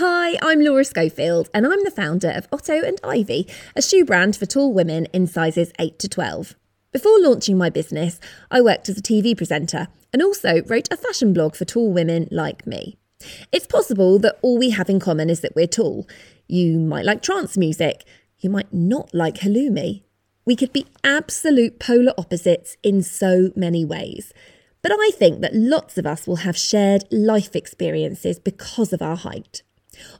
Hi, I'm Laura Schofield, and I'm the founder of Otto and Ivy, a shoe brand for tall women in sizes 8 to 12. Before launching my business, I worked as a TV presenter and also wrote a fashion blog for tall women like me. It's possible that all we have in common is that we're tall. You might like trance music, you might not like halloumi. We could be absolute polar opposites in so many ways. But I think that lots of us will have shared life experiences because of our height.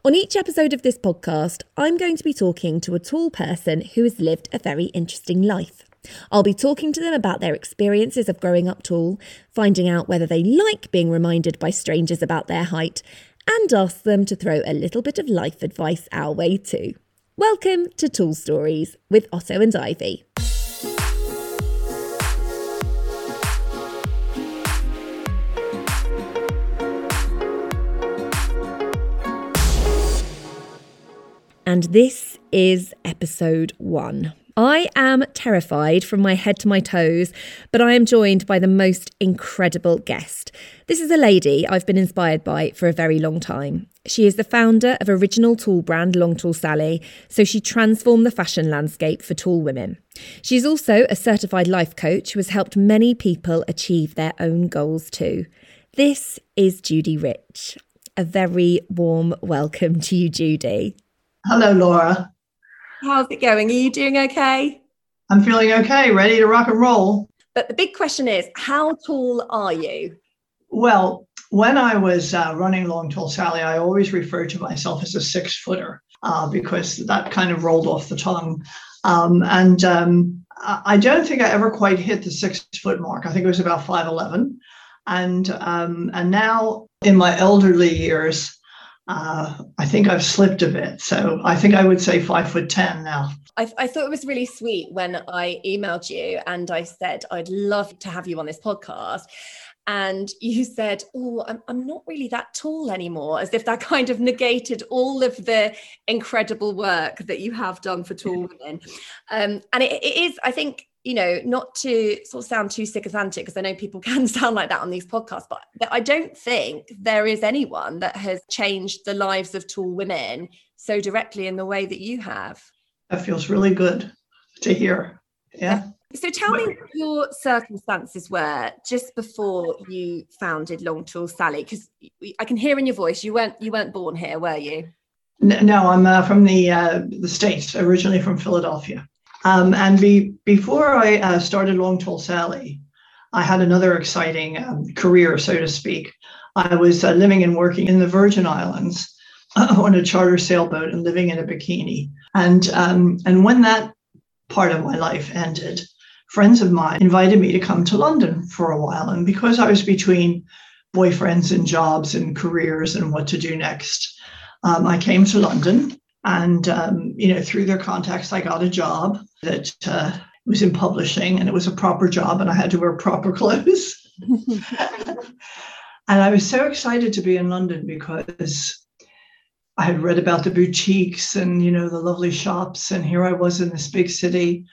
On each episode of this podcast, I'm going to be talking to a tall person who has lived a very interesting life. I'll be talking to them about their experiences of growing up tall, finding out whether they like being reminded by strangers about their height, and ask them to throw a little bit of life advice our way too. Welcome to Tall Stories with Otto and Ivy. And this is episode one. I am terrified from my head to my toes, but I am joined by the most incredible guest. This is a lady I've been inspired by for a very long time. She is the founder of original tall brand Long Tall Sally, so she transformed the fashion landscape for tall women. She's also a certified life coach who has helped many people achieve their own goals too. This is Judy Rich. A very warm welcome to you, Judy. Hello, Laura. How's it going? Are you doing okay? I'm feeling okay, ready to rock and roll. But the big question is how tall are you? Well, when I was uh, running Long Tall Sally, I always referred to myself as a six footer uh, because that kind of rolled off the tongue. Um, and um, I don't think I ever quite hit the six foot mark. I think it was about 5'11. And, um, and now in my elderly years, uh, I think I've slipped a bit. So I think I would say five foot 10 now. I, I, thought it was really sweet when I emailed you and I said, I'd love to have you on this podcast. And you said, Oh, I'm, I'm not really that tall anymore, as if that kind of negated all of the incredible work that you have done for tall women. Um, and it, it is, I think, you know, not to sort of sound too sycophantic, because I know people can sound like that on these podcasts, but I don't think there is anyone that has changed the lives of tall women so directly in the way that you have. That feels really good to hear. Yeah. So tell me what your circumstances were just before you founded Long Tall Sally, because I can hear in your voice you weren't you weren't born here, were you? No, I'm uh, from the uh, the states, originally from Philadelphia. Um, and be, before I uh, started Long Tall Sally, I had another exciting um, career, so to speak. I was uh, living and working in the Virgin Islands uh, on a charter sailboat and living in a bikini. And um, and when that part of my life ended, friends of mine invited me to come to London for a while. And because I was between boyfriends and jobs and careers and what to do next, um, I came to London and, um, you know, through their contacts, I got a job that uh, was in publishing and it was a proper job and I had to wear proper clothes. and I was so excited to be in London because I had read about the boutiques and, you know, the lovely shops. And here I was in this big city.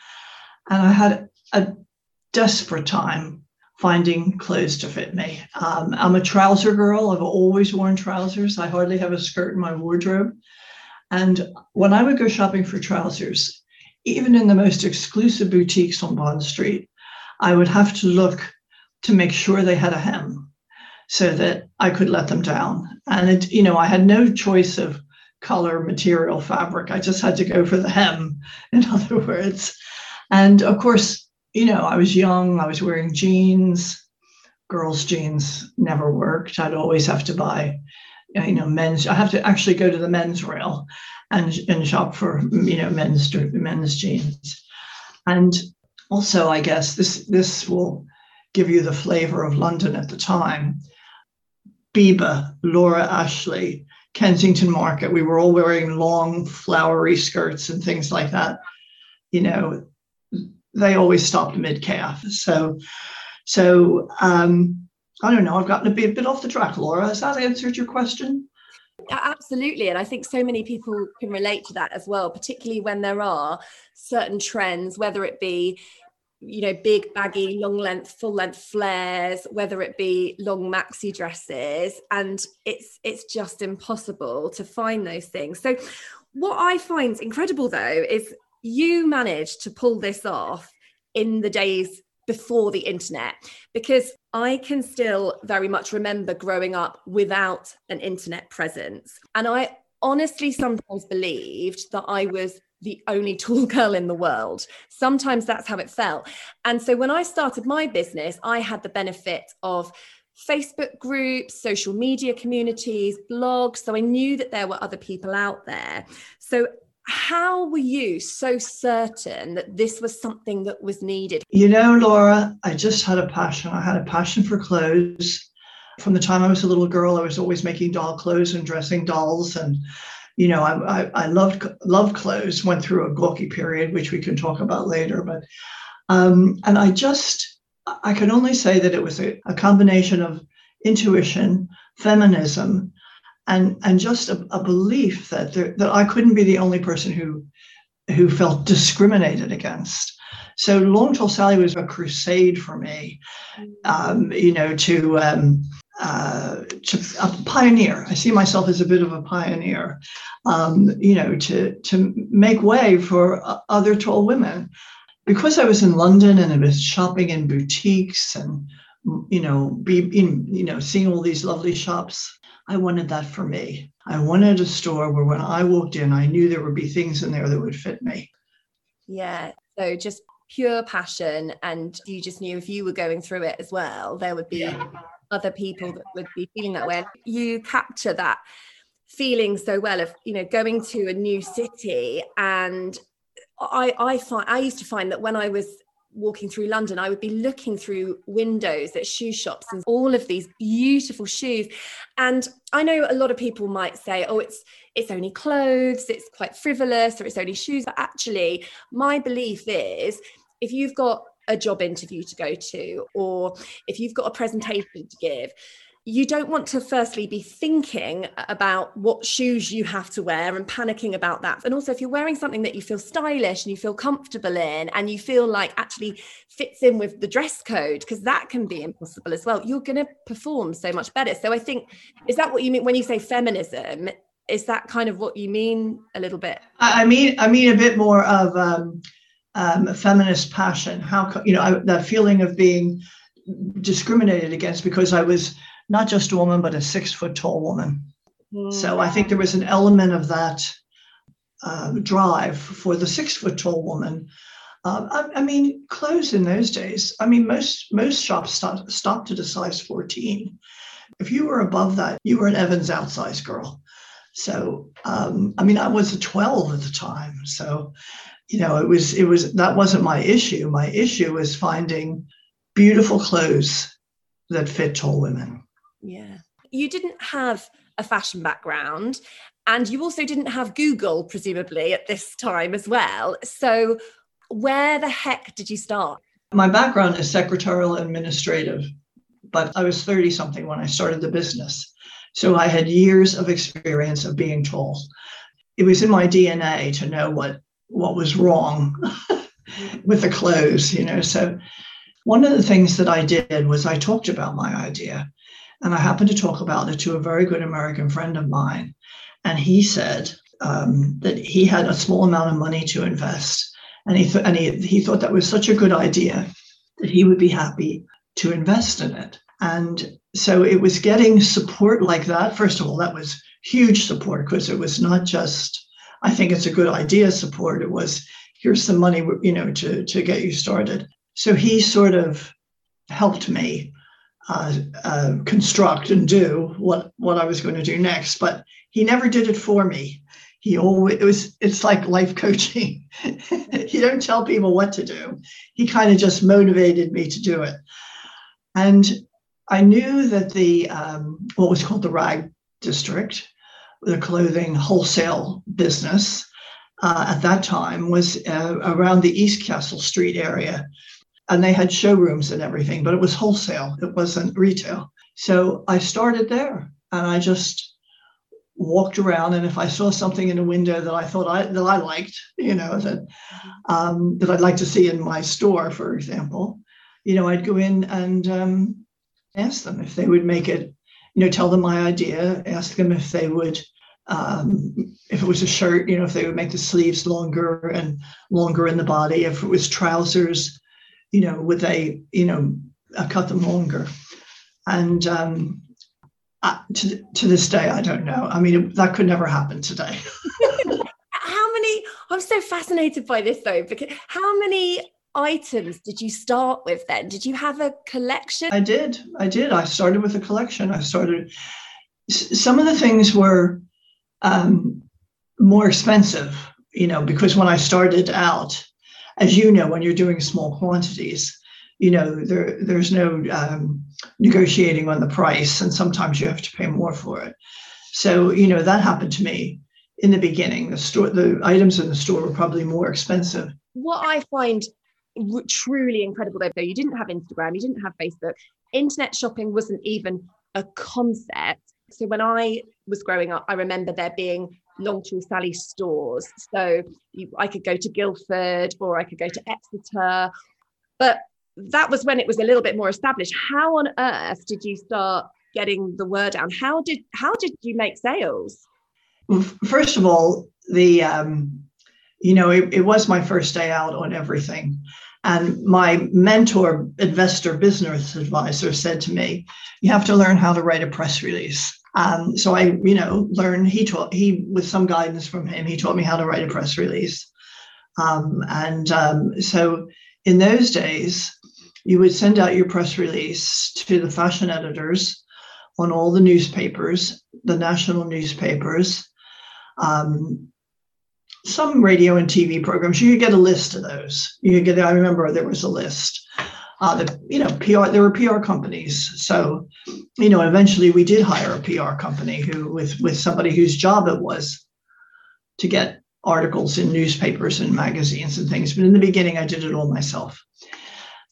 And I had a desperate time finding clothes to fit me. Um, I'm a trouser girl. I've always worn trousers. I hardly have a skirt in my wardrobe. And when I would go shopping for trousers, even in the most exclusive boutiques on Bond Street, I would have to look to make sure they had a hem so that I could let them down. And it, you know, I had no choice of color, material, fabric. I just had to go for the hem, in other words. And of course, you know, I was young, I was wearing jeans. Girls' jeans never worked. I'd always have to buy you know men's i have to actually go to the men's rail and, and shop for you know men's men's jeans and also i guess this this will give you the flavor of london at the time biba laura ashley kensington market we were all wearing long flowery skirts and things like that you know they always stopped mid calf so so um I don't know. I've gotten a bit, a bit off the track, Laura. Has that answered your question? Absolutely. And I think so many people can relate to that as well, particularly when there are certain trends, whether it be you know big baggy long length full length flares whether it be long maxi dresses and it's it's just impossible to find those things so what i find incredible though is you managed to pull this off in the days before the internet because I can still very much remember growing up without an internet presence. And I honestly sometimes believed that I was the only tall girl in the world. Sometimes that's how it felt. And so when I started my business, I had the benefit of Facebook groups, social media communities, blogs. So I knew that there were other people out there. So how were you so certain that this was something that was needed? You know, Laura, I just had a passion. I had a passion for clothes. From the time I was a little girl, I was always making doll clothes and dressing dolls. And, you know, I, I, I loved, loved clothes, went through a gawky period, which we can talk about later. But, um, and I just, I can only say that it was a, a combination of intuition, feminism, and and just a, a belief that there, that I couldn't be the only person who who felt discriminated against. So Long Tall Sally was a crusade for me, um, you know, to um, uh, to a pioneer. I see myself as a bit of a pioneer, um, you know, to to make way for other tall women. Because I was in London and I was shopping in boutiques and you know be in you know seeing all these lovely shops I wanted that for me. I wanted a store where when I walked in, I knew there would be things in there that would fit me. Yeah. So just pure passion. And you just knew if you were going through it as well, there would be yeah. other people that would be feeling that way. You capture that feeling so well of, you know, going to a new city and I, I find I used to find that when I was walking through London, I would be looking through windows at shoe shops and all of these beautiful shoes. And I know a lot of people might say, oh, it's it's only clothes, it's quite frivolous, or it's only shoes. But actually, my belief is if you've got a job interview to go to, or if you've got a presentation to give, you don't want to firstly be thinking about what shoes you have to wear and panicking about that. And also, if you're wearing something that you feel stylish and you feel comfortable in and you feel like actually fits in with the dress code, because that can be impossible as well, you're going to perform so much better. So, I think, is that what you mean when you say feminism? Is that kind of what you mean a little bit? I mean, I mean a bit more of um, um, feminist passion. How, you know, I, that feeling of being discriminated against because I was not just a woman, but a six foot tall woman. Mm. So I think there was an element of that uh, drive for the six foot tall woman. Uh, I, I, mean, clothes in those days. I mean, most most shops stop, stopped at a size 14. If you were above that, you were an Evans outsize girl. So, um, I mean, I was a 12 at the time. So, you know, it was it was that wasn't my issue. My issue was finding beautiful clothes that fit tall women. Yeah. You didn't have a fashion background and you also didn't have Google, presumably, at this time as well. So, where the heck did you start? My background is secretarial administrative, but I was 30 something when I started the business. So, I had years of experience of being tall. It was in my DNA to know what, what was wrong with the clothes, you know. So, one of the things that I did was I talked about my idea. And I happened to talk about it to a very good American friend of mine. And he said um, that he had a small amount of money to invest. And, he, th- and he, he thought that was such a good idea that he would be happy to invest in it. And so it was getting support like that. First of all, that was huge support because it was not just, I think it's a good idea support. It was, here's some money, you know, to, to get you started. So he sort of helped me uh, uh, construct and do what what I was going to do next. But he never did it for me. He always it was it's like life coaching. you don't tell people what to do. He kind of just motivated me to do it. And I knew that the um, what was called the rag district, the clothing wholesale business uh, at that time was uh, around the East Castle Street area and they had showrooms and everything, but it was wholesale, it wasn't retail. So I started there and I just walked around and if I saw something in a window that I thought I that I liked, you know, that um, that I'd like to see in my store, for example, you know, I'd go in and um, ask them if they would make it, you know, tell them my idea, ask them if they would um, if it was a shirt, you know, if they would make the sleeves longer and longer in the body. If it was trousers, you know, would they, you know, uh, cut them longer? And um, uh, to, to this day, I don't know. I mean, that could never happen today. how many? I'm so fascinated by this though, because how many items did you start with then? Did you have a collection? I did. I did. I started with a collection. I started. Some of the things were um, more expensive, you know, because when I started out, as you know, when you're doing small quantities, you know, there there's no um, negotiating on the price, and sometimes you have to pay more for it. So, you know, that happened to me in the beginning. The store, the items in the store were probably more expensive. What I find truly incredible though, though you didn't have Instagram, you didn't have Facebook, internet shopping wasn't even a concept. So when I was growing up, I remember there being Long Tall Sally stores. So you, I could go to Guildford or I could go to Exeter. But that was when it was a little bit more established. How on earth did you start getting the word out? How did how did you make sales? First of all, the um, you know it, it was my first day out on everything, and my mentor, investor, business advisor said to me, "You have to learn how to write a press release." Um, so I, you know, learned. He taught he with some guidance from him. He taught me how to write a press release, um, and um, so in those days, you would send out your press release to the fashion editors on all the newspapers, the national newspapers, um, some radio and TV programs. You could get a list of those. You could get. I remember there was a list. Uh, the you know PR. There were PR companies. So, you know, eventually we did hire a PR company who with with somebody whose job it was to get articles in newspapers and magazines and things. But in the beginning, I did it all myself.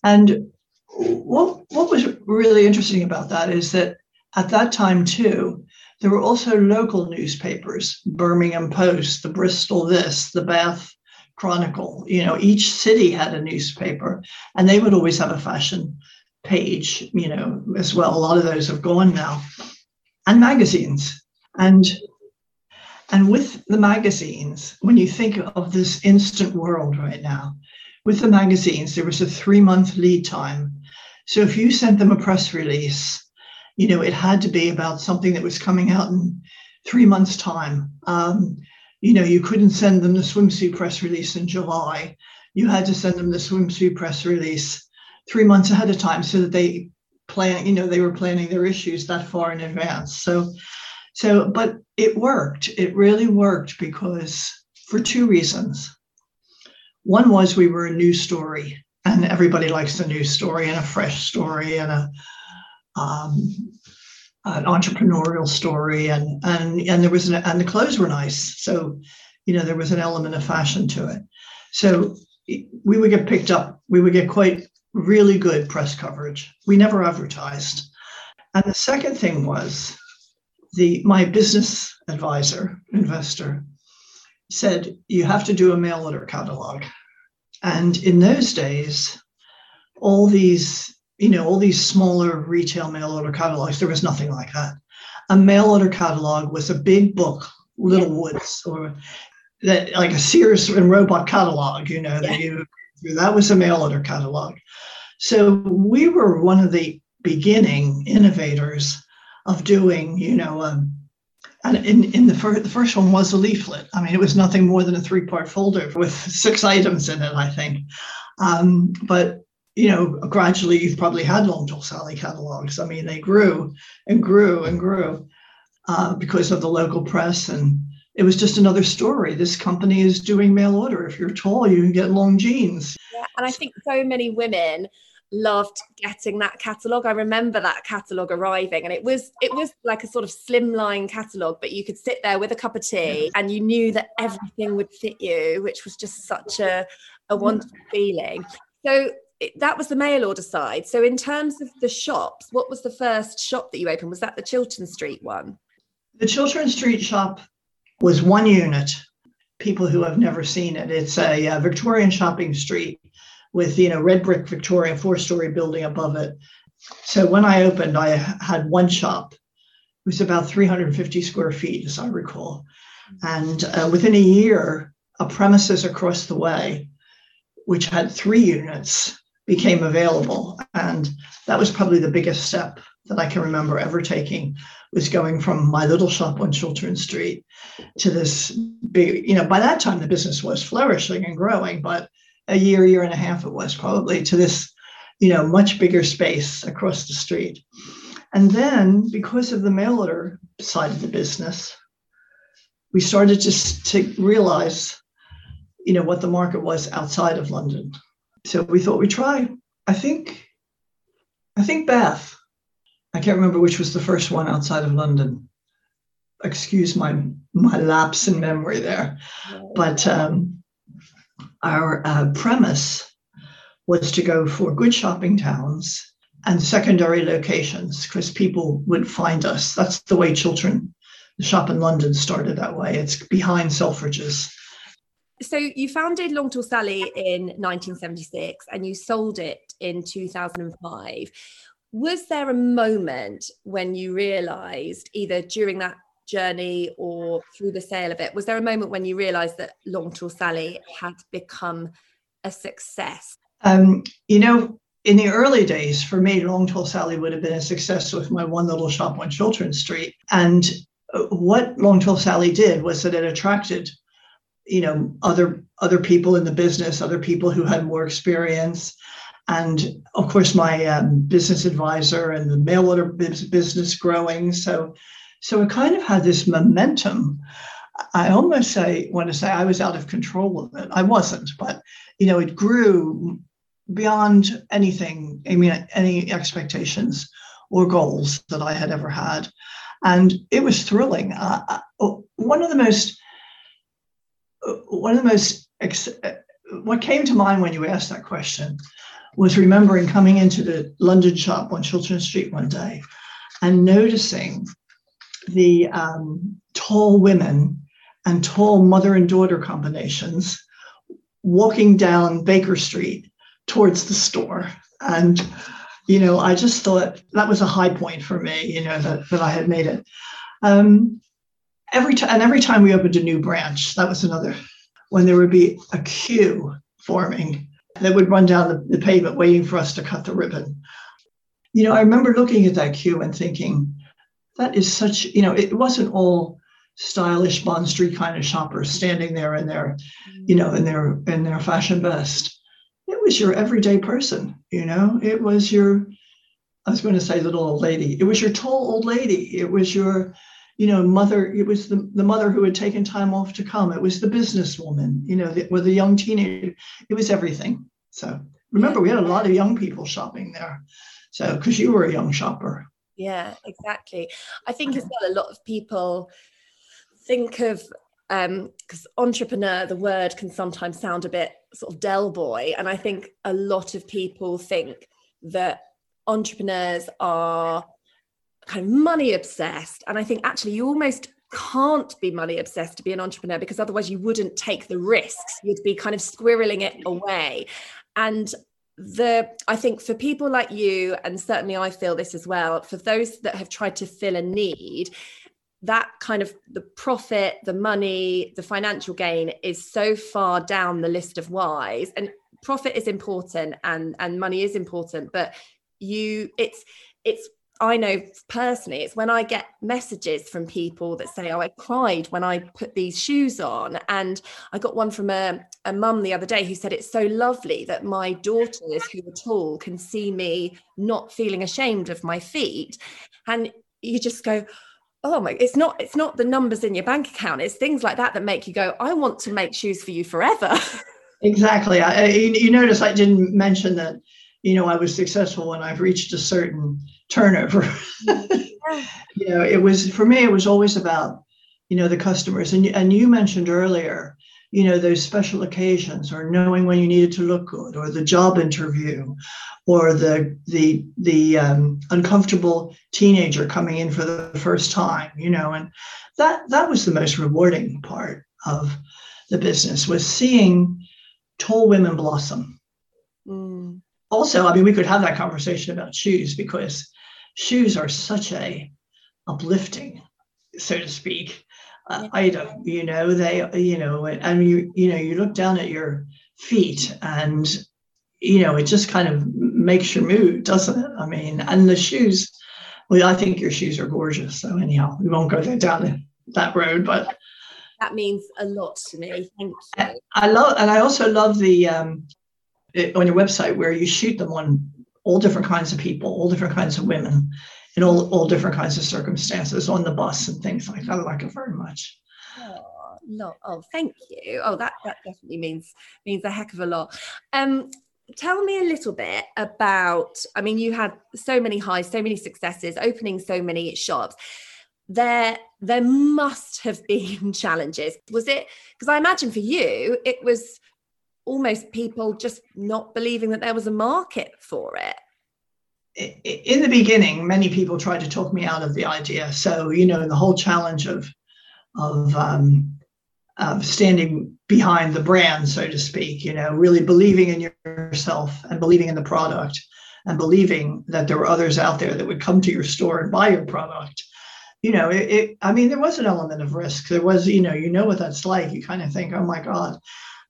And what, what was really interesting about that is that at that time, too, there were also local newspapers Birmingham Post, the Bristol This, the Bath Chronicle. You know, each city had a newspaper, and they would always have a fashion page, you know, as well. A lot of those have gone now, and magazines. And and with the magazines, when you think of this instant world right now, with the magazines, there was a three month lead time. So if you sent them a press release, you know, it had to be about something that was coming out in three months' time. Um, you know, you couldn't send them the swimsuit press release in July. You had to send them the swimsuit press release three months ahead of time so that they plan, you know, they were planning their issues that far in advance. So, so, but it worked. It really worked because for two reasons. One was we were a news story, and everybody likes a news story and a fresh story and a um, an entrepreneurial story, and and and there was an, and the clothes were nice, so you know there was an element of fashion to it. So we would get picked up. We would get quite really good press coverage. We never advertised. And the second thing was the my business advisor, investor, said you have to do a mail order catalog. And in those days, all these, you know, all these smaller retail mail order catalogs, there was nothing like that. A mail order catalog was a big book, Little yeah. Woods, or that like a Sears and Roebuck catalog, you know, yeah. that you that was a mail order catalog. So we were one of the beginning innovators of doing, you know, um, and in, in the, fir- the first one was a leaflet. I mean, it was nothing more than a three part folder with six items in it, I think. Um, but, you know, gradually you've probably had Long Tall Sally catalogs. I mean, they grew and grew and grew uh, because of the local press. And it was just another story. This company is doing mail order. If you're tall, you can get long jeans. Yeah, and I think so many women loved getting that catalog. I remember that catalog arriving and it was it was like a sort of slimline catalog, but you could sit there with a cup of tea and you knew that everything would fit you, which was just such a, a wonderful feeling. So that was the mail order side. So in terms of the shops, what was the first shop that you opened? Was that the Chiltern Street one? The Chiltern Street shop was one unit. People who have never seen it, it's a, a Victorian shopping street with you know red brick Victorian four story building above it. So when I opened, I had one shop. It was about 350 square feet, as I recall. And uh, within a year, a premises across the way, which had three units, became available. And that was probably the biggest step that I can remember ever taking was going from my little shop on Chiltern Street to this big, you know, by that time the business was flourishing and growing, but a year, year and a half it was probably to this, you know, much bigger space across the street. And then because of the mail order side of the business, we started to, to realize, you know, what the market was outside of London. So we thought we'd try. I think, I think Bath. I can't remember which was the first one outside of London. Excuse my my lapse in memory there, but um, our uh, premise was to go for good shopping towns and secondary locations because people would find us. That's the way Chiltern, the shop in London started that way. It's behind Selfridges. So you founded Long Tall Sally in 1976 and you sold it in 2005. Was there a moment when you realized either during that journey or through the sale of it, was there a moment when you realized that Long Tall Sally had become a success? Um, you know, in the early days, for me, Long Tall Sally would have been a success with my one little shop on Chiltern Street. And uh, what Long Tall Sally did was that it attracted you know other other people in the business other people who had more experience. And of course my um, business advisor and the mail order business growing. So so it kind of had this momentum. I almost say want to say i was out of control of it. I wasn't but you know it grew beyond anything i mean any expectations or goals that i had ever had. And it was thrilling. Uh, one of the most one of the most ex- what came to mind when you asked that question was remembering coming into the London shop on Chiltern Street one day and noticing the um, tall women and tall mother and daughter combinations walking down Baker Street towards the store. And, you know, I just thought that was a high point for me, you know, that, that I had made it. Um, every time and every time we opened a new branch that was another when there would be a queue forming that would run down the, the pavement waiting for us to cut the ribbon. You know i remember looking at that queue and thinking that is such you know it wasn't all stylish bond street kind of shoppers standing there in their you know in their in their fashion best it was your everyday person you know? It was your i was going to say little old lady. It was your tall old lady. It was your you know, mother, it was the, the mother who had taken time off to come. It was the businesswoman, you know, the, with a young teenager. It was everything. So remember, we had a lot of young people shopping there. So, because you were a young shopper. Yeah, exactly. I think as well, a lot of people think of um because entrepreneur the word can sometimes sound a bit sort of del boy and i think a lot of people think that entrepreneurs are kind of money obsessed. And I think actually you almost can't be money obsessed to be an entrepreneur because otherwise you wouldn't take the risks. You'd be kind of squirreling it away. And the I think for people like you, and certainly I feel this as well, for those that have tried to fill a need, that kind of the profit, the money, the financial gain is so far down the list of whys. And profit is important and and money is important, but you it's it's I know personally, it's when I get messages from people that say, Oh, I cried when I put these shoes on. And I got one from a, a mum the other day who said, It's so lovely that my daughters who are tall can see me not feeling ashamed of my feet. And you just go, Oh my, it's not, it's not the numbers in your bank account. It's things like that that make you go, I want to make shoes for you forever. Exactly. I, you, you notice I didn't mention that, you know, I was successful when I've reached a certain turnover. you know, it was for me. It was always about you know the customers, and and you mentioned earlier, you know those special occasions or knowing when you needed to look good or the job interview or the the the um, uncomfortable teenager coming in for the first time you know and that that was the most rewarding part of the business was seeing tall women blossom mm. also i mean we could have that conversation about shoes because shoes are such a uplifting so to speak uh, item you know they you know and you you know you look down at your feet and you know it just kind of makes your mood doesn't it? I mean and the shoes well i think your shoes are gorgeous so anyhow we won't go down that road but that means a lot to me thank you. I love and i also love the um on your website where you shoot them on all different kinds of people all different kinds of women in all, all different kinds of circumstances on the bus and things like that. I like it very much. Oh, no, oh, thank you. Oh, that that definitely means means a heck of a lot. Um, tell me a little bit about. I mean, you had so many highs, so many successes, opening so many shops. There, there must have been challenges. Was it? Because I imagine for you, it was almost people just not believing that there was a market for it in the beginning, many people tried to talk me out of the idea. So, you know, the whole challenge of of, um, of standing behind the brand, so to speak, you know, really believing in yourself and believing in the product and believing that there were others out there that would come to your store and buy your product. You know, it, it I mean, there was an element of risk. There was, you know, you know what that's like. You kind of think, oh my God.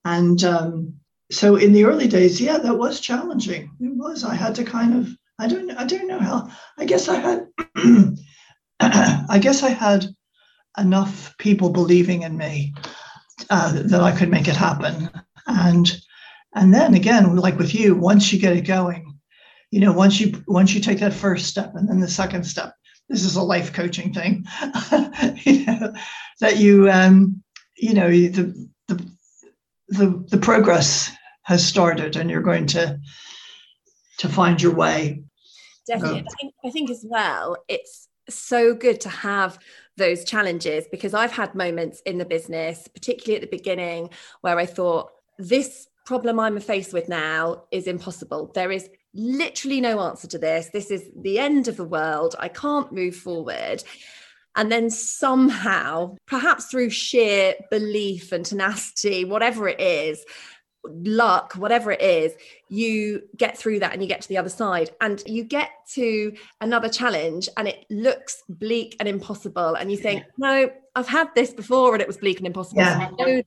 And um, so in the early days, yeah, that was challenging. It was. I had to kind of I don't I don't know how. I guess I had I guess I had enough people believing in me uh, that I could make it happen. And and then again, like with you, once you get it going, you know, once you once you take that first step and then the second step, this is a life coaching thing, you know, that you um, you know the the the the progress has started and you're going to to find your way. Definitely. Um, I, think, I think as well, it's so good to have those challenges because I've had moments in the business, particularly at the beginning, where I thought, this problem I'm faced with now is impossible. There is literally no answer to this. This is the end of the world. I can't move forward. And then somehow, perhaps through sheer belief and tenacity, whatever it is, luck, whatever it is, you get through that and you get to the other side and you get to another challenge and it looks bleak and impossible. And you think, no, I've had this before and it was bleak and impossible. Yeah. So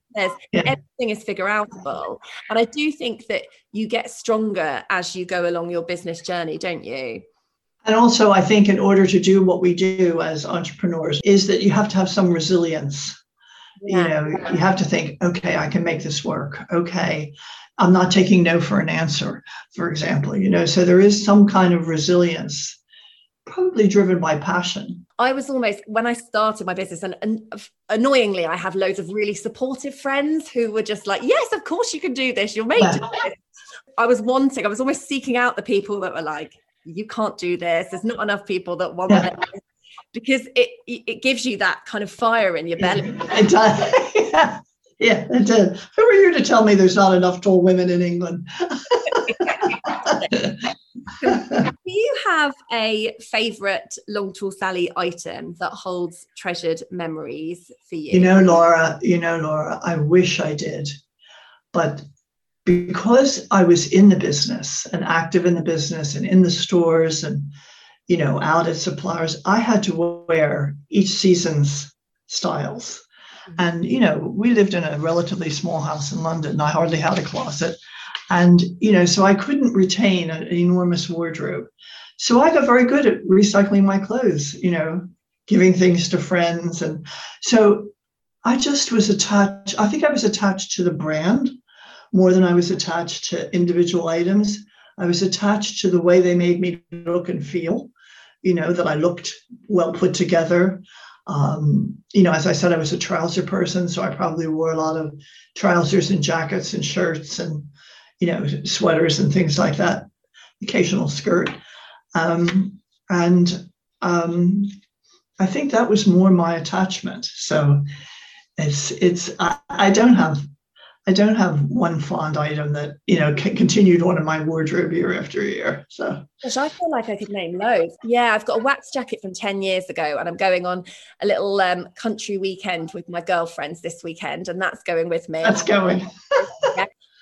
yeah. everything is figure outable. And I do think that you get stronger as you go along your business journey, don't you? And also, I think in order to do what we do as entrepreneurs, is that you have to have some resilience. Yeah. you know you have to think okay i can make this work. Okay i'm not taking no for an answer for example you know? So there is some kind of resilience probably driven by passion. I was almost when i started my business and, and annoyingly i have loads of really supportive friends who were just like yes of course you can do this. You're made yeah. to do this. I was wanting i was almost seeking out the people that were like you can't do this there's not enough people that want yeah. this because it it gives you that kind of fire in your belly. It does. yeah. Yeah, it did. Who are you to tell me there's not enough tall women in England? Do you have a favourite Long Tall Sally item that holds treasured memories for you? You know, Laura, you know, Laura, I wish I did. But because I was in the business and active in the business and in the stores and you know, out at suppliers, I had to wear each season's styles. Mm-hmm. And, you know, we lived in a relatively small house in London. I hardly had a closet. And, you know, so I couldn't retain an enormous wardrobe. So I got very good at recycling my clothes, you know, giving things to friends. And so I just was attached, I think I was attached to the brand more than I was attached to individual items. I was attached to the way they made me look and feel you know, that I looked well put together. Um, you know, as I said, I was a trouser person, so I probably wore a lot of trousers and jackets and shirts and, you know, sweaters and things like that, occasional skirt. Um, and um, I think that was more my attachment. So it's, it's, I, I don't have I don't have one fond item that you know continued on in my wardrobe year after year. So, Gosh, I feel like I could name loads. Yeah, I've got a wax jacket from ten years ago, and I'm going on a little um, country weekend with my girlfriends this weekend, and that's going with me. That's going.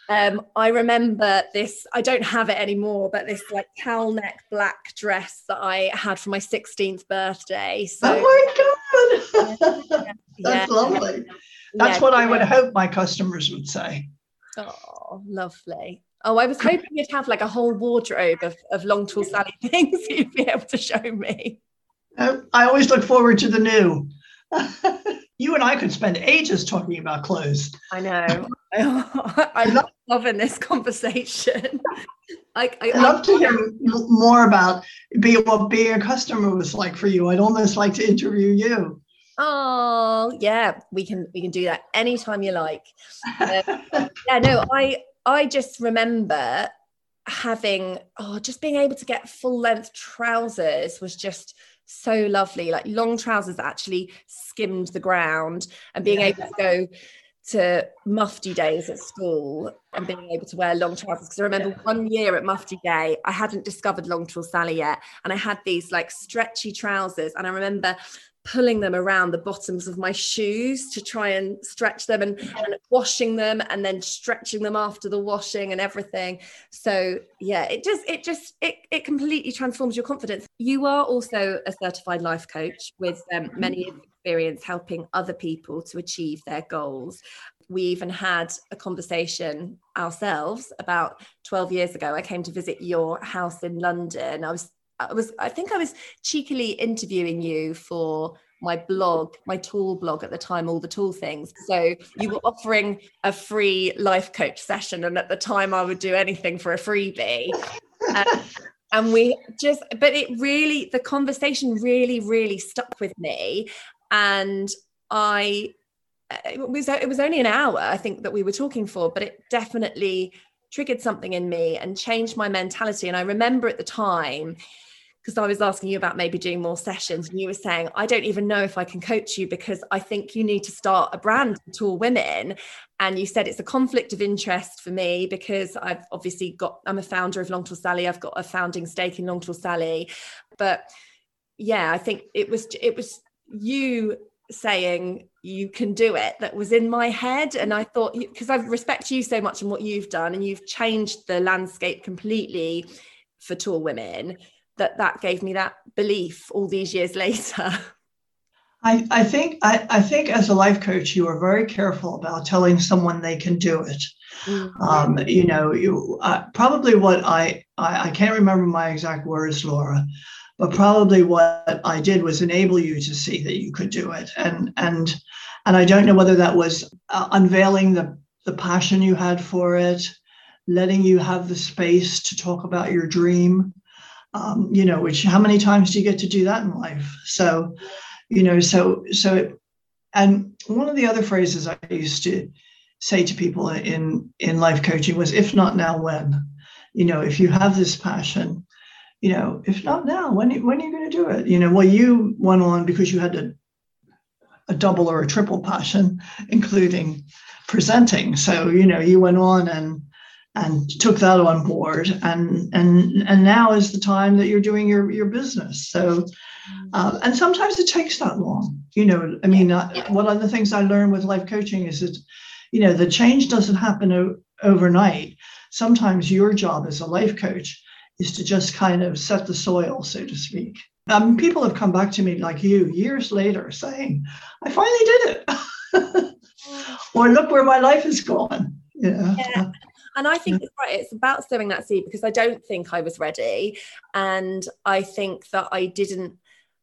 Um, I remember this, I don't have it anymore, but this like cowl neck black dress that I had for my 16th birthday. So, oh my God. That's yeah. lovely. That's yeah, what I would hope my customers would say. Oh, lovely. Oh, I was hoping you'd have like a whole wardrobe of, of long tall Sally things you'd be able to show me. Uh, I always look forward to the new. you and I could spend ages talking about clothes. I know. I love loving this conversation. I, I, would love to hear more about being what being a customer was like for you. I'd almost like to interview you. Oh yeah, we can we can do that anytime you like. Uh, yeah, no, I I just remember having oh just being able to get full length trousers was just so lovely like long trousers that actually skimmed the ground and being yeah. able to go to mufti days at school and being able to wear long trousers because I remember yeah. one year at mufti day I hadn't discovered long tall Sally yet and I had these like stretchy trousers and I remember pulling them around the bottoms of my shoes to try and stretch them and, and, washing them and then stretching them after the washing and everything. So yeah it just it just it, it completely transforms your confidence. You are also a certified life coach with um, many experience helping other people to achieve their goals. We even had a conversation ourselves about 12 years ago. I came to visit your house in london. I was I was I think I was cheekily interviewing you for my blog, my tool blog at the time, All The Tall Things. So you were offering a free life coach session, and at the time I would do anything for a freebie. Um, and we just, but it really, the conversation really, really stuck with me, and I. It was it was only an hour I think that we were talking for, but it definitely triggered something in me and changed my mentality. And I remember at the time because I was asking you about maybe doing more sessions, and you were saying, I don't even know if I can coach you because I think you need to start a brand for tall women. And you said it's a conflict of interest for me because I've obviously got, I'm a founder of Long Tall Sally, I've got a founding stake in Long Tall Sally. But yeah, I think it was, it was you saying you can do it that was in my head and i thought because i respect you so much and what you've done and you've changed the landscape completely for tall women that that gave me that belief all these years later. I, I think I, I think as a life coach you are very careful about telling someone they can do it. Mm-hmm. um, you know you uh, probably what I, I i can't remember my exact words laura but probably what i did was enable you to see that you could do it. And and and i don't know whether that was uh, unveiling the the passion you had for it letting you have the space to talk about your dream um, you know, which how many times do you get to do that in life? So, you know, so so, it, and one of the other phrases I used to say to people in in life coaching was, "If not now, when?" You know, if you have this passion, you know, if not now, when when are you going to do it? You know, well, you went on because you had a a double or a triple passion, including presenting. So, you know, you went on and and took that on board. And and and now is the time that you're doing your your business. So uh, and sometimes it takes that long you know i mean uh, one of the things i learned with life coaching is that you know the change doesn't happen o- overnight. Sometimes your job as a life coach is to just kind of set the soil so to speak. Um, people have come back to me like you years later saying i finally did it. Or look where my life has gone. Yeah. yeah and I think mm. it's right. It's about sowing that seed because I don't think I was ready. And I think that I didn't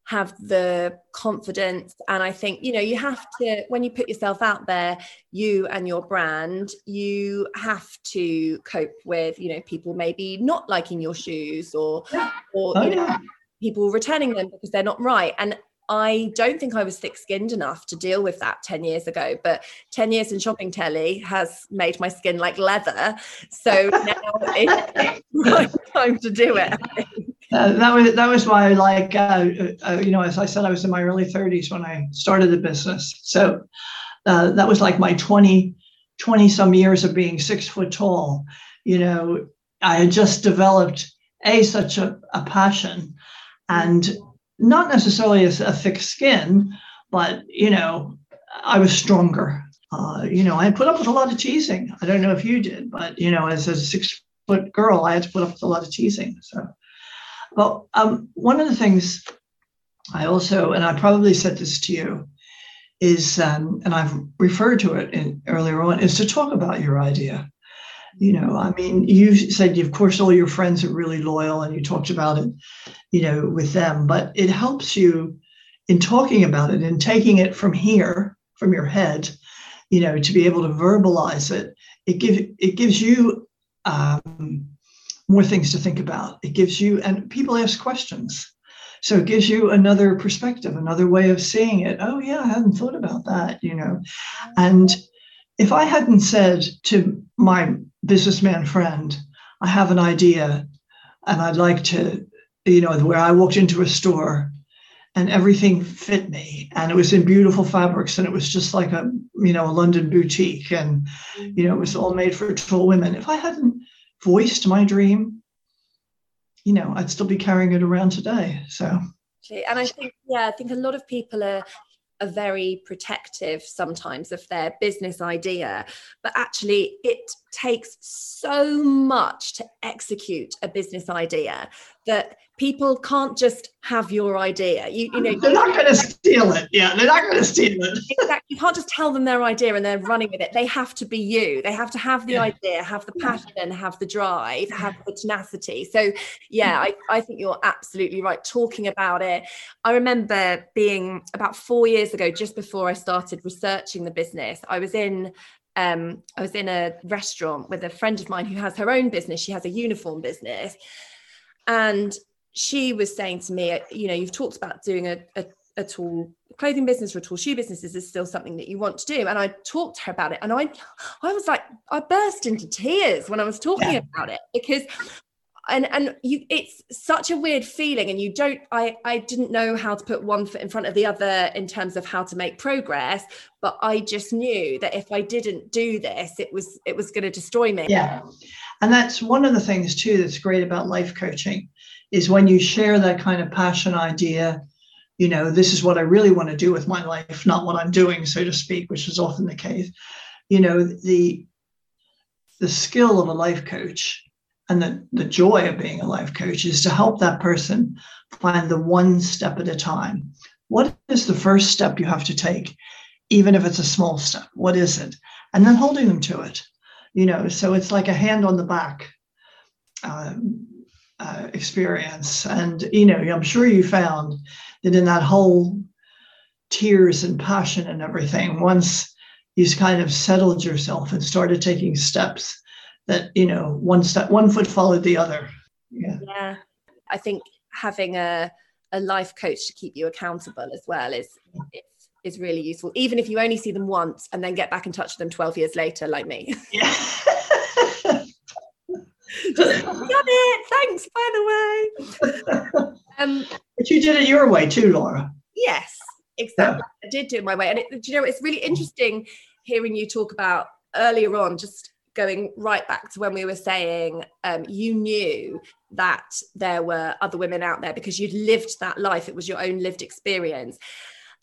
have the confidence. And I think, you know, you have to, when you put yourself out there, you and your brand, you have to cope with, you know, people maybe not liking your shoes or, or, oh, you know, people returning them because they're not right. And I don't think I was thick skinned enough to deal with that 10 years ago, but 10 years in shopping telly has made my skin like leather. So now it's right time to do it. Uh, that was that was why like uh, uh, you know as I said I was in my early 30s when I started the business so uh, that was like my 20 20 some years of being six foot tall, you know, I had just developed a such a, a passion and not necessarily a, a thick skin, but you know, I was stronger. Uh, you know, I put up with a lot of teasing. I don't know if you did, but you know, as a six foot girl, I had to put up with a lot of teasing. So, but um, one of the things I also, and I probably said this to you, is, um, and I've referred to it in, earlier on, is to talk about your idea. You know, I mean, you said, of course, all your friends are really loyal and you talked about it, you know, with them, but it helps you in talking about it and taking it from here, from your head, you know, to be able to verbalize it. It gives it gives you um, more things to think about. It gives you, and people ask questions. So it gives you another perspective, another way of seeing it. Oh, yeah, I hadn't thought about that, you know. And if I hadn't said to my businessman friend, I have an idea and I'd like to, you know, where I walked into a store and everything fit me and it was in beautiful fabrics and it was just like a, you know, a London boutique and, you know, it was all made for tall women. If I hadn't voiced my dream, you know, I'd still be carrying it around today. So, and I think, yeah, I think a lot of people are are very protective sometimes of their business idea but actually it takes so much to execute a business idea that people can't just have your idea. You, you know, they're not going to steal it. Yeah, they're not going to steal it. Exactly. You can't just tell them their idea and they're running with it. They have to be you. They have to have the yeah. idea, have the passion, have the drive, have the tenacity. So, yeah, I, I think you're absolutely right talking about it. I remember being about four years ago, just before I started researching the business, I was in um, I was in a restaurant with a friend of mine who has her own business. She has a uniform business. And she was saying to me, you know, you've talked about doing a, a, a tall clothing business or a tall shoe business. Is this still something that you want to do? And I talked to her about it, and I, I was like, I burst into tears when I was talking yeah. about it because and and you it's such a weird feeling and you don't i i didn't know how to put one foot in front of the other in terms of how to make progress but i just knew that if i didn't do this it was it was going to destroy me. Yeah. And that's one of the things too that's great about life coaching is when you share that kind of passion idea you know this is what i really want to do with my life not what i'm doing so to speak which is often the case. You know the the skill of a life coach and the, the joy of being a life coach is to help that person find the one step at a time. What is the first step you have to take even if it's a small step? What is it? And then holding them to it you know so it's like a hand on the back um, uh, experience. And, you know, I'm sure you found that in that whole tears and passion and everything, once you've kind of settled yourself and started taking steps, that, you know, one step, one foot followed the other. Yeah. Yeah. I think having a, a life coach to keep you accountable as well is, is is really useful, even if you only see them once and then get back in touch with them 12 years later, like me. Yeah. Just done it. Thanks, by the way. Um, but you did it your way too, Laura. Yes, exactly. Yeah. I did do it my way. And it, you know, it's really interesting hearing you talk about earlier on, just going right back to when we were saying um, you knew that there were other women out there because you'd lived that life. It was your own lived experience.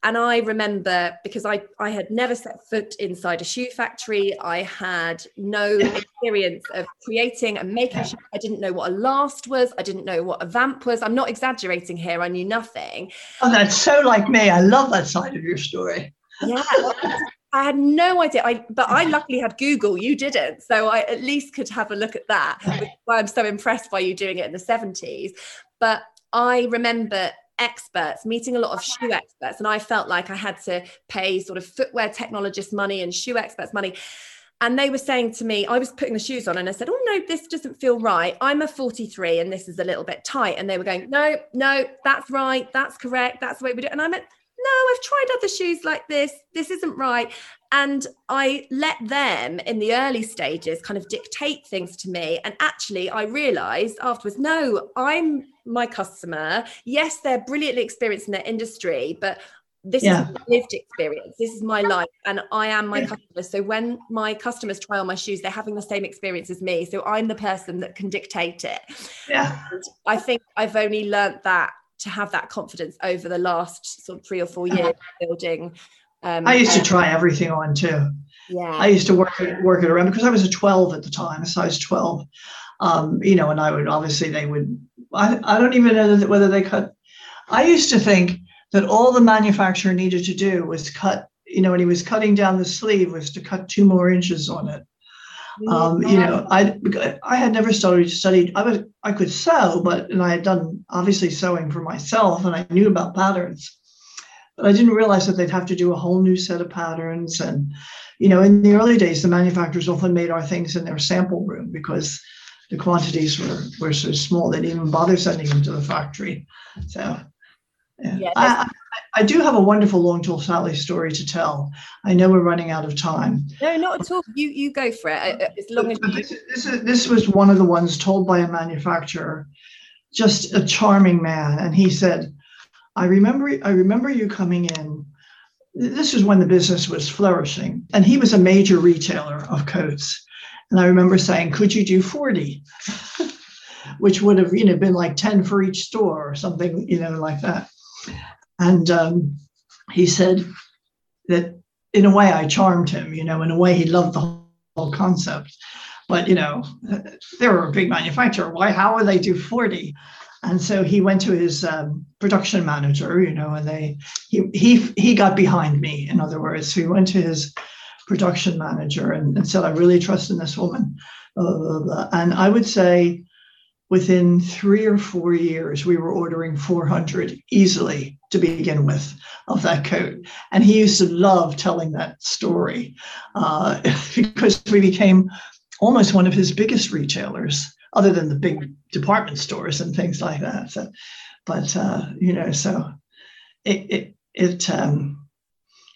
And I remember because I, I had never set foot inside a shoe factory. I had no experience of creating and making shoes. I didn't know what a last was. I didn't know what a vamp was. I'm not exaggerating here. I knew nothing. Oh, that's so like me. I love that side of your story. Yeah. I had no idea. I but I mm-hmm. luckily had Google. You didn't, so I at least could have a look at that. Which why I'm so impressed by you doing it in the 70s. But I remember experts, meeting a lot of shoe experts. And I felt like I had to pay sort of footwear technologists money and shoe experts money. And they were saying to me, I was putting the shoes on and I said, Oh, no, this doesn't feel right. I'm a 43 and this is a little bit tight. And they were going, No, no, that's right. That's correct. That's the way we do it. And I went, No, I've tried other shoes like this. This isn't right. And I let them in the early stages kind of dictate things to me. And actually, I realized afterwards, no, I'm my customer. Yes, they're brilliantly experienced in their industry, but this yeah. is lived experience this is my life and i am my customer so when my customers try on my shoes they're having the same experience as me so i'm the person that can dictate it yeah and i think i've only learned that to have that confidence over the last sort of three or four years building um, i used to try everything on too. Yeah. I used to work it work it around because i was a 12 at the time a size 12 um, you know and i would obviously they would I, I don't even know whether they cut i used to think that all the manufacturer needed to do was cut, you know, when he was cutting down the sleeve, was to cut two more inches on it. Um, you know, I I had never studied studied. I was I could sew, but and I had done obviously sewing for myself, and I knew about patterns, but I didn't realize that they'd have to do a whole new set of patterns. And you know, in the early days, the manufacturers often made our things in their sample room because the quantities were were so small they didn't even bother sending them to the factory. So yeah, I, I, do have a wonderful long tall Sally story to tell. I know we're running out of time. No, not at all. You you go for it. Uh, uh, as long as this, this, is, this was one of the ones told by a manufacturer, just a charming man, and he said, "I remember I remember you coming in." This was when the business was flourishing, and he was a major retailer of coats. And I remember saying, "Could you do 40?" which would have you know been like 10 for each store or something you know like that and um, he said that in a way I charmed him, you know, in a way he loved the whole concept. But, you know, they were a big manufacturer. Why, how would they do 40? And so he went to his um, production manager, you know, and they, he, he, he got behind me, in other words. So he went to his production manager and, and said, I really trust in this woman. Blah, blah, blah. And I would say within three or four years, we were ordering 400 easily to begin with of that coat. And he used to love telling that story uh, because we became almost one of his biggest retailers, other than the big department stores and things like that. So, but uh, you know, so it it it um,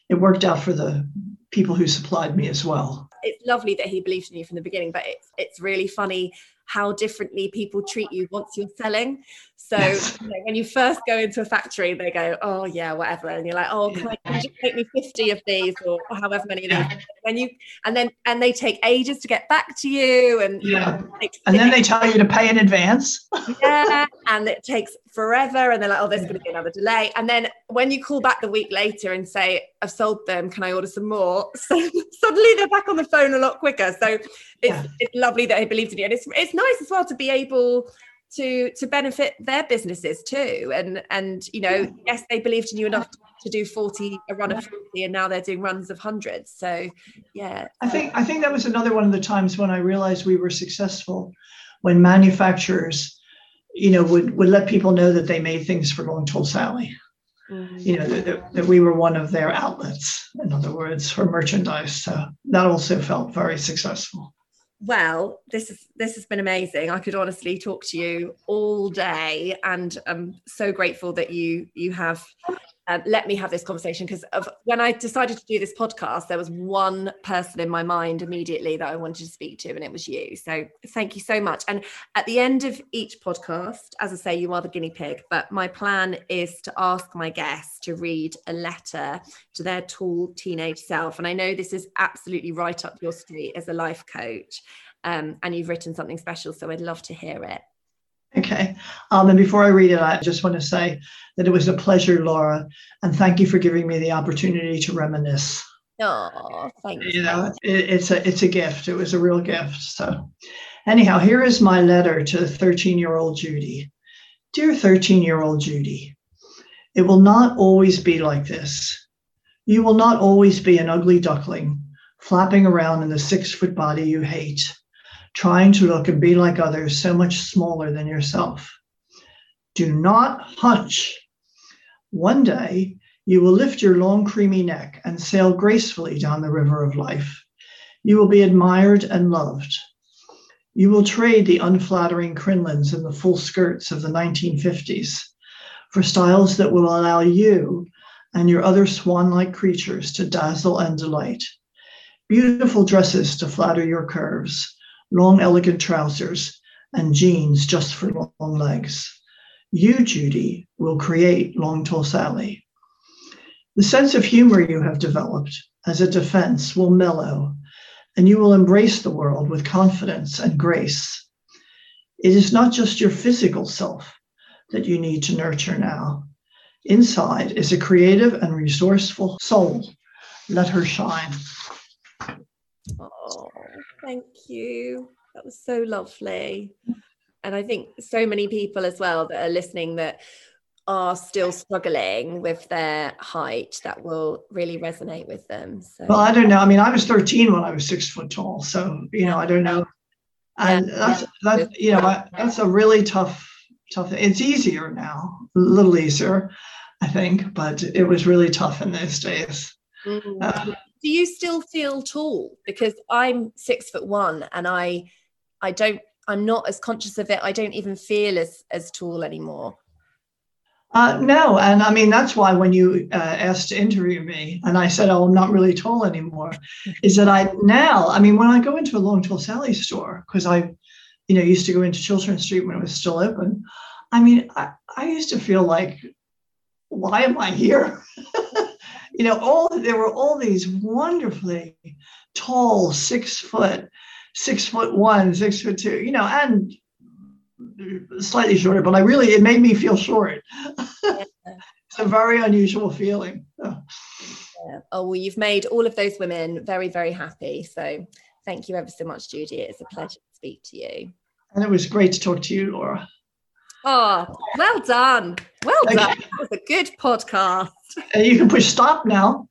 it worked out for the people who supplied me as well. It's lovely that he believed in you from the beginning, but it's it's really funny how differently people treat you once you're selling. So yes. you know, when you first go into a factory, they go, "Oh yeah, whatever," and you're like, "Oh, can, I, can you just make me fifty of these or however many of these?" Yeah. When you and then and they take ages to get back to you, and yeah, and then they tell you to pay in advance. yeah, and it takes forever, and they're like, "Oh, there's going to be another delay," and then when you call back the week later and say, "I've sold them, can I order some more?" So suddenly they're back on the phone a lot quicker. So it's yeah. it's lovely that they believed in you, and it's it's nice as well to be able to to benefit their businesses too. And and you know yes they believed in you enough to do 40 a run of 40 and now they're doing runs of hundreds. So yeah i think i think that was another one of the times when i realized we were successful when manufacturers you know would would let people know that they made things for long tall sally. Mm-hmm. you know that, that we were one of their outlets in other words for merchandise. So that also felt very successful well this is this has been amazing. I could honestly talk to you all day and i'm so grateful that you you have um, let me have this conversation because when I decided to do this podcast, there was one person in my mind immediately that I wanted to speak to, and it was you. So thank you so much. And at the end of each podcast, as I say, you are the guinea pig, but my plan is to ask my guests to read a letter to their tall teenage self. And I know this is absolutely right up your street as a life coach. Um, and you've written something special, so I'd love to hear it. Okay. Um, and before I read it, I just want to say that it was a pleasure, Laura, and thank you for giving me the opportunity to reminisce. Oh, thank you. You know, it, it's a it's a gift. It was a real gift. So, anyhow, here is my letter to 13 year old Judy. Dear 13 year old Judy, it will not always be like this. You will not always be an ugly duckling flapping around in the six foot body you hate trying to look and be like others so much smaller than yourself. Do not hunch. One day, you will lift your long, creamy neck and sail gracefully down the river of life. You will be admired and loved. You will trade the unflattering crinolines and the full skirts of the 1950s for styles that will allow you and your other swan like creatures to dazzle and delight. Beautiful dresses to flatter your curves, long, elegant trousers, and jeans just for long legs. You, Judy, will create Long Tall Sally. The sense of humor you have developed as a defense will mellow, and you will embrace the world with confidence and grace. It is not just your physical self that you need to nurture now. Inside is a creative and resourceful soul. Let her shine. Oh, thank you. That was so lovely. And I think so many people as well that are listening that are still struggling with their height that will really resonate with them. So well, I don't know. I mean, I was 13 when I was six foot tall. So, you know, I don't know. And yeah. that's that, you know, that's a really tough, tough. It's easier now, a little easier, I think, but it was really tough in those days. Mm-hmm. Uh, Do you still feel tall? Because I'm six foot one and I I don't I'm not as conscious of it. I don't even feel as as tall anymore. Uh, no, and I mean that's why when you uh, asked to interview me, and I said, "Oh, I'm not really tall anymore," is that I now, I mean, when I go into a Long Tall Sally store, because I, you know, used to go into Chiltern Street when it was still open. I mean, I, I used to feel like, why am I here? you know, all there were all these wonderfully tall, six foot, six foot one, six foot two, you know, and slightly shorter, but I really, it made me feel short. it's a very unusual feeling. Yeah. Oh, well, you've made all of those women very, very happy. So thank you ever so much, Judy. It's a pleasure to speak to you. And it was great to talk to you, Laura. Oh, well done. Well done. That was a good podcast. And you can push stop now.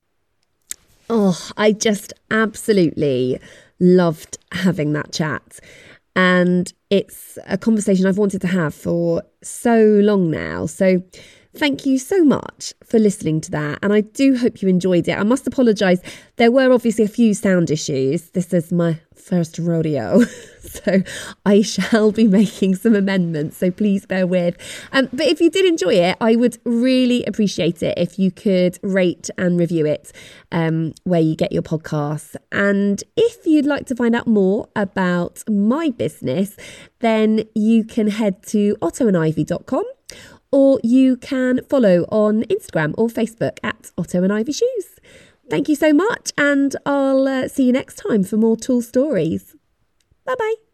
Oh, I just absolutely loved having that chat. And it's a conversation I've wanted to have for so long now. So thank you so much for listening to that. And I do hope you enjoyed it. I must apologise. There were obviously a few sound issues. This is my first rodeo. so I shall be making some amendments. So please bear with. Um, but if you did enjoy it, I would really appreciate it if you could rate and review it um, where you get your podcasts. And if you'd like to find out more about my business, then you can head to ottoandivy.com or you can follow on Instagram or Facebook at Otto and Ivy Shoes. Thank you so much, and I'll uh, see you next time for more tall stories. Bye bye.